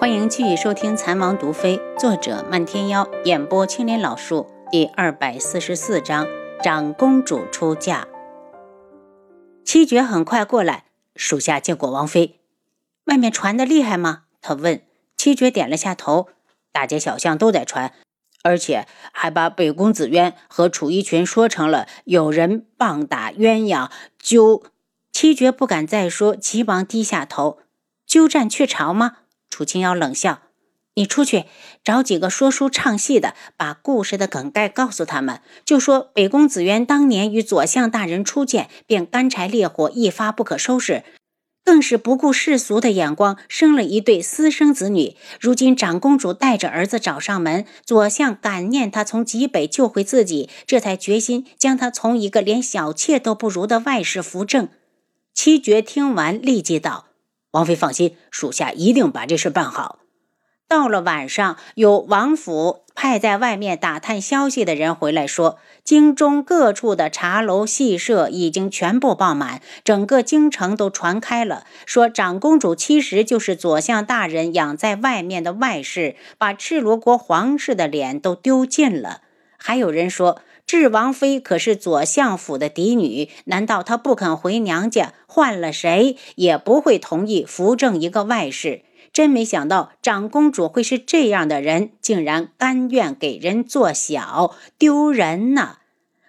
欢迎继续收听《残王毒妃》，作者漫天妖，演播青莲老树，第二百四十四章：长公主出嫁。七绝很快过来，属下见过王妃。外面传的厉害吗？他问。七绝点了下头，大街小巷都在传，而且还把北宫紫渊和楚衣群说成了有人棒打鸳鸯纠。七绝不敢再说，急忙低下头。鸠占鹊巢吗？楚清瑶冷笑：“你出去找几个说书唱戏的，把故事的梗概告诉他们。就说北宫紫渊当年与左相大人初见，便干柴烈火，一发不可收拾，更是不顾世俗的眼光，生了一对私生子女。如今长公主带着儿子找上门，左相感念他从极北救回自己，这才决心将他从一个连小妾都不如的外室扶正。”七绝听完，立即道。王妃放心，属下一定把这事办好。到了晚上，有王府派在外面打探消息的人回来说，京中各处的茶楼戏社已经全部爆满，整个京城都传开了，说长公主其实就是左相大人养在外面的外室，把赤罗国皇室的脸都丢尽了。还有人说。智王妃可是左相府的嫡女，难道她不肯回娘家？换了谁也不会同意扶正一个外室。真没想到长公主会是这样的人，竟然甘愿给人做小，丢人呐！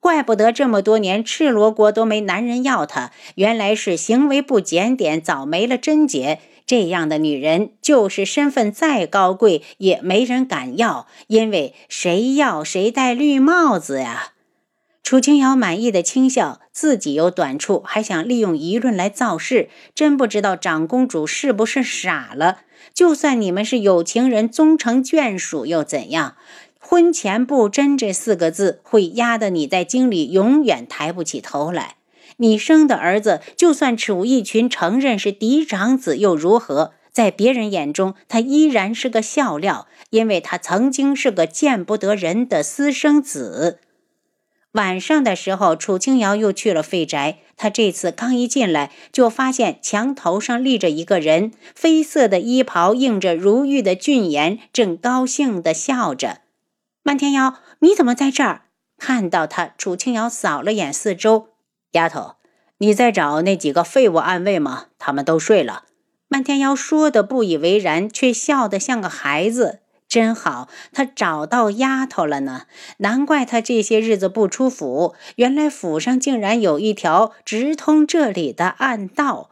怪不得这么多年赤罗国都没男人要她，原来是行为不检点，早没了贞洁。这样的女人，就是身份再高贵，也没人敢要，因为谁要谁戴绿帽子呀。楚清瑶满意的轻笑，自己有短处，还想利用舆论来造势，真不知道长公主是不是傻了。就算你们是有情人终成眷属，又怎样？婚前不贞这四个字，会压得你在京里永远抬不起头来。你生的儿子，就算楚义群承认是嫡长子，又如何？在别人眼中，他依然是个笑料，因为他曾经是个见不得人的私生子。晚上的时候，楚清瑶又去了废宅。他这次刚一进来，就发现墙头上立着一个人，绯色的衣袍映着如玉的俊颜，正高兴地笑着。漫天瑶，你怎么在这儿？看到他，楚清瑶扫了眼四周。丫头，你在找那几个废物暗卫吗？他们都睡了。漫天妖说的不以为然，却笑得像个孩子。真好，他找到丫头了呢。难怪他这些日子不出府，原来府上竟然有一条直通这里的暗道。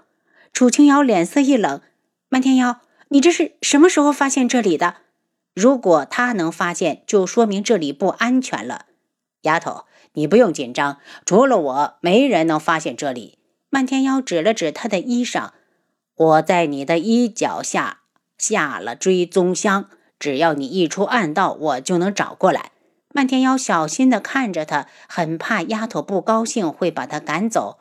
楚清瑶脸色一冷：“漫天妖，你这是什么时候发现这里的？如果他能发现，就说明这里不安全了。”丫头。你不用紧张，除了我，没人能发现这里。漫天妖指了指他的衣裳，我在你的衣角下下了追踪箱，只要你一出暗道，我就能找过来。漫天妖小心地看着他，很怕丫头不高兴会把他赶走。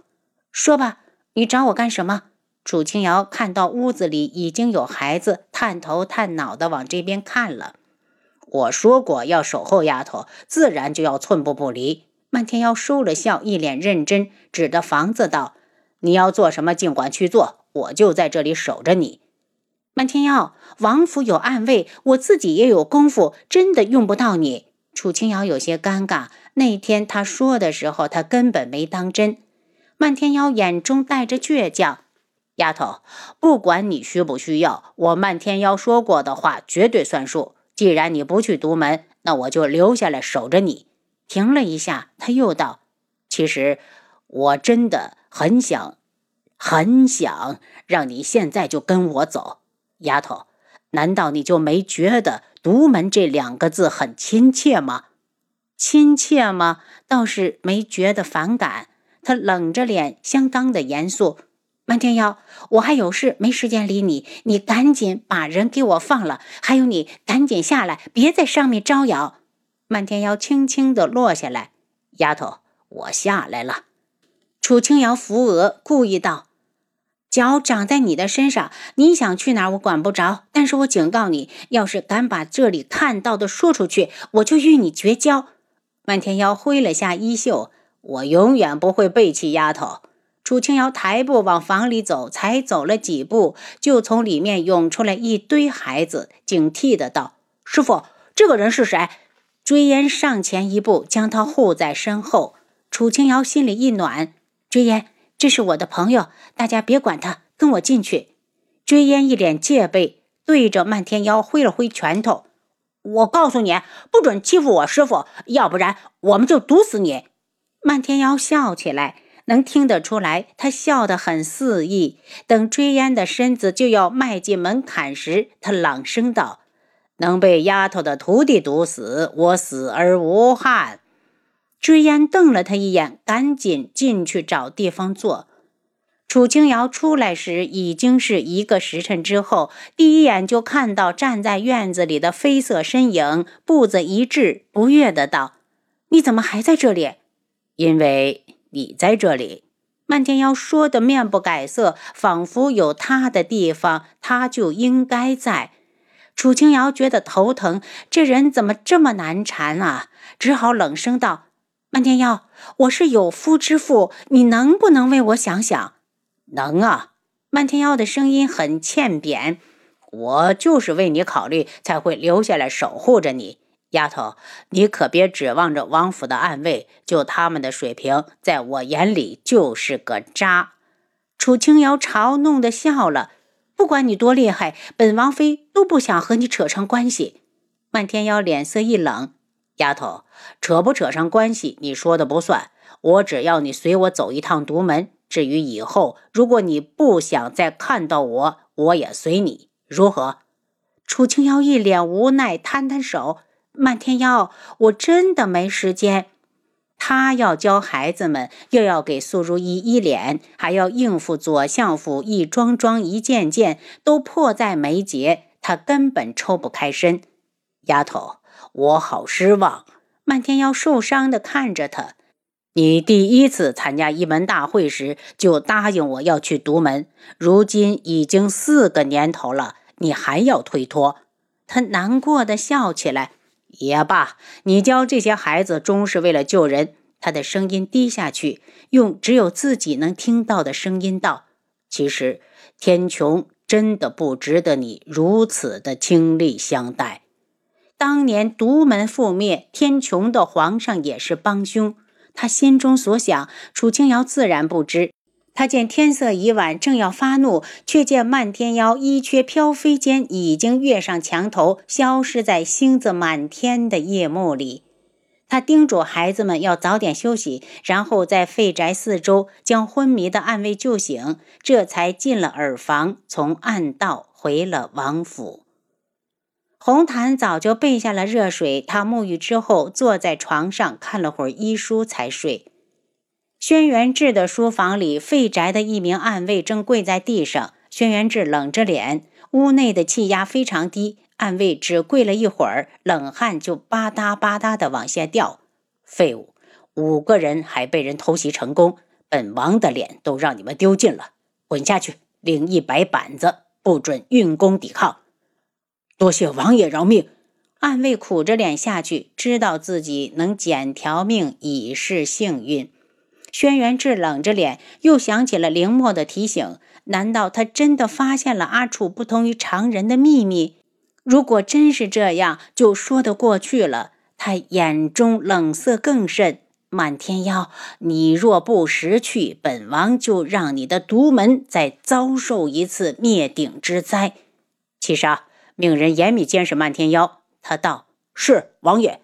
说吧，你找我干什么？楚清瑶看到屋子里已经有孩子，探头探脑地往这边看了。我说过要守候丫头，自然就要寸步不离。漫天妖收了笑，一脸认真，指着房子道：“你要做什么，尽管去做，我就在这里守着你。”漫天妖，王府有暗卫，我自己也有功夫，真的用不到你。楚清瑶有些尴尬，那天他说的时候，他根本没当真。漫天妖眼中带着倔强：“丫头，不管你需不需要，我漫天妖说过的话绝对算数。既然你不去独门，那我就留下来守着你。”停了一下，他又道：“其实我真的很想，很想让你现在就跟我走，丫头。难道你就没觉得‘独门’这两个字很亲切吗？亲切吗？倒是没觉得反感。”他冷着脸，相当的严肃。漫天妖，我还有事，没时间理你。你赶紧把人给我放了。还有你，赶紧下来，别在上面招摇。漫天妖轻轻地落下来，丫头，我下来了。楚清瑶扶额，故意道：“脚长在你的身上，你想去哪儿，我管不着。但是我警告你，要是敢把这里看到的说出去，我就与你绝交。”漫天妖挥了下衣袖：“我永远不会背弃丫头。”楚清瑶抬步往房里走，才走了几步，就从里面涌出来一堆孩子，警惕的道：“师傅，这个人是谁？”追烟上前一步，将他护在身后。楚清瑶心里一暖：“追烟，这是我的朋友，大家别管他，跟我进去。”追烟一脸戒备，对着漫天妖挥了挥拳头：“我告诉你，不准欺负我师傅，要不然我们就毒死你！”漫天妖笑起来。能听得出来，他笑得很肆意。等追烟的身子就要迈进门槛时，他朗声道：“能被丫头的徒弟毒死，我死而无憾。”追烟瞪了他一眼，赶紧进去找地方坐。楚清瑶出来时已经是一个时辰之后，第一眼就看到站在院子里的绯色身影，步子一滞，不悦的道：“你怎么还在这里？”因为。你在这里，漫天妖说的面不改色，仿佛有他的地方，他就应该在。楚清瑶觉得头疼，这人怎么这么难缠啊？只好冷声道：“漫天妖，我是有夫之妇，你能不能为我想想？”“能啊。”漫天妖的声音很欠扁，“我就是为你考虑，才会留下来守护着你。”丫头，你可别指望着王府的暗卫，就他们的水平，在我眼里就是个渣。楚清瑶嘲弄的笑了，不管你多厉害，本王妃都不想和你扯上关系。漫天妖脸色一冷，丫头，扯不扯上关系，你说的不算，我只要你随我走一趟独门。至于以后，如果你不想再看到我，我也随你，如何？楚青瑶一脸无奈，摊摊手。漫天妖，我真的没时间。他要教孩子们，又要给苏如意医脸，还要应付左相府一桩桩、一件件，都迫在眉睫，他根本抽不开身。丫头，我好失望。漫天妖受伤的看着他，你第一次参加一门大会时就答应我要去独门，如今已经四个年头了，你还要推脱？他难过的笑起来。也罢，你教这些孩子终是为了救人。他的声音低下去，用只有自己能听到的声音道：“其实天穹真的不值得你如此的倾力相待。当年独门覆灭，天穹的皇上也是帮凶。他心中所想，楚清瑶自然不知。”他见天色已晚，正要发怒，却见漫天妖衣缺飘飞间已经跃上墙头，消失在星子满天的夜幕里。他叮嘱孩子们要早点休息，然后在废宅四周将昏迷的暗卫救醒，这才进了耳房，从暗道回了王府。红檀早就备下了热水，他沐浴之后坐在床上看了会儿医书才睡。轩辕志的书房里，废宅的一名暗卫正跪在地上。轩辕志冷着脸，屋内的气压非常低，暗卫只跪了一会儿，冷汗就吧嗒吧嗒的往下掉。废物，五个人还被人偷袭成功，本王的脸都让你们丢尽了！滚下去，领一百板子，不准运功抵抗。多谢王爷饶命！暗卫苦着脸下去，知道自己能捡条命已是幸运。轩辕志冷着脸，又想起了凌墨的提醒。难道他真的发现了阿楚不同于常人的秘密？如果真是这样，就说得过去了。他眼中冷色更甚。漫天妖，你若不识趣，本王就让你的独门再遭受一次灭顶之灾。七杀，命人严密监视漫天妖。他道：“是王爷。”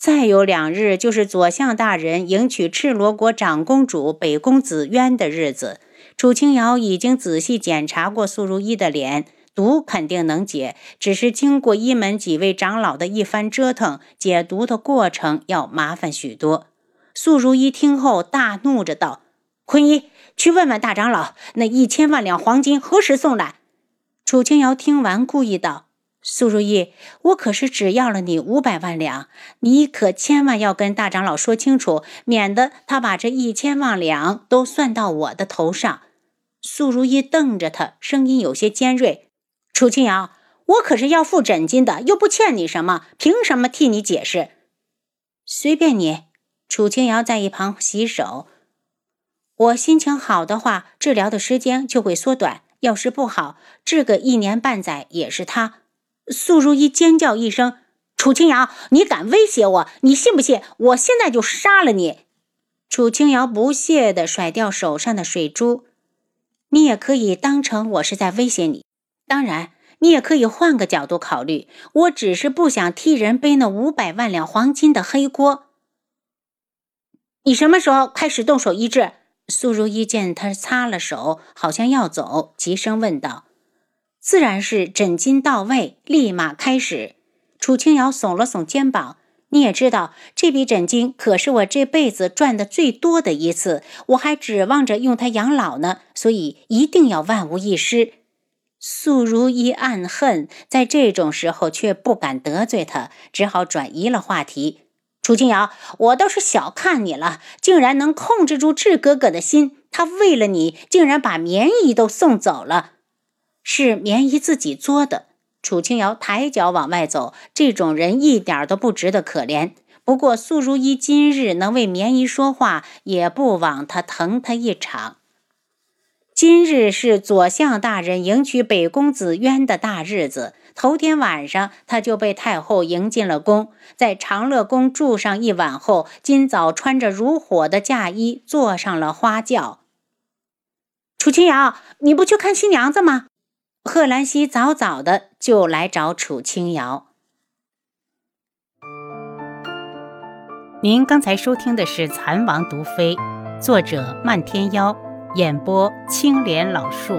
再有两日，就是左相大人迎娶赤罗国长公主北宫紫渊的日子。楚清瑶已经仔细检查过素如意的脸，毒肯定能解，只是经过一门几位长老的一番折腾，解毒的过程要麻烦许多。素如意听后大怒着道：“坤一，去问问大长老，那一千万两黄金何时送来？”楚清瑶听完，故意道。苏如意，我可是只要了你五百万两，你可千万要跟大长老说清楚，免得他把这一千万两都算到我的头上。苏如意瞪着他，声音有些尖锐：“楚清瑶，我可是要付诊金的，又不欠你什么，凭什么替你解释？”随便你。楚清瑶在一旁洗手。我心情好的话，治疗的时间就会缩短；要是不好，治个一年半载也是他。素如意尖叫一声：“楚清瑶，你敢威胁我？你信不信我现在就杀了你？”楚清瑶不屑地甩掉手上的水珠：“你也可以当成我是在威胁你。当然，你也可以换个角度考虑，我只是不想替人背那五百万两黄金的黑锅。”你什么时候开始动手医治？苏如意见他擦了手，好像要走，急声问道：“自然是诊金到位，立马开始。”楚清瑶耸了耸肩膀：“你也知道，这笔诊金可是我这辈子赚的最多的一次，我还指望着用它养老呢，所以一定要万无一失。”素如一暗恨，在这种时候却不敢得罪他，只好转移了话题。楚清瑶，我倒是小看你了，竟然能控制住智哥哥的心。他为了你，竟然把棉衣都送走了。是棉衣自己作的。楚清瑶抬脚往外走，这种人一点都不值得可怜。不过素如意今日能为棉衣说话，也不枉他疼他一场。今日是左相大人迎娶北公子渊的大日子。头天晚上，他就被太后迎进了宫，在长乐宫住上一晚后，今早穿着如火的嫁衣，坐上了花轿。楚清瑶，你不去看新娘子吗？贺兰溪早早的就来找楚清瑶。您刚才收听的是《蚕王毒妃》，作者漫天妖，演播青莲老树。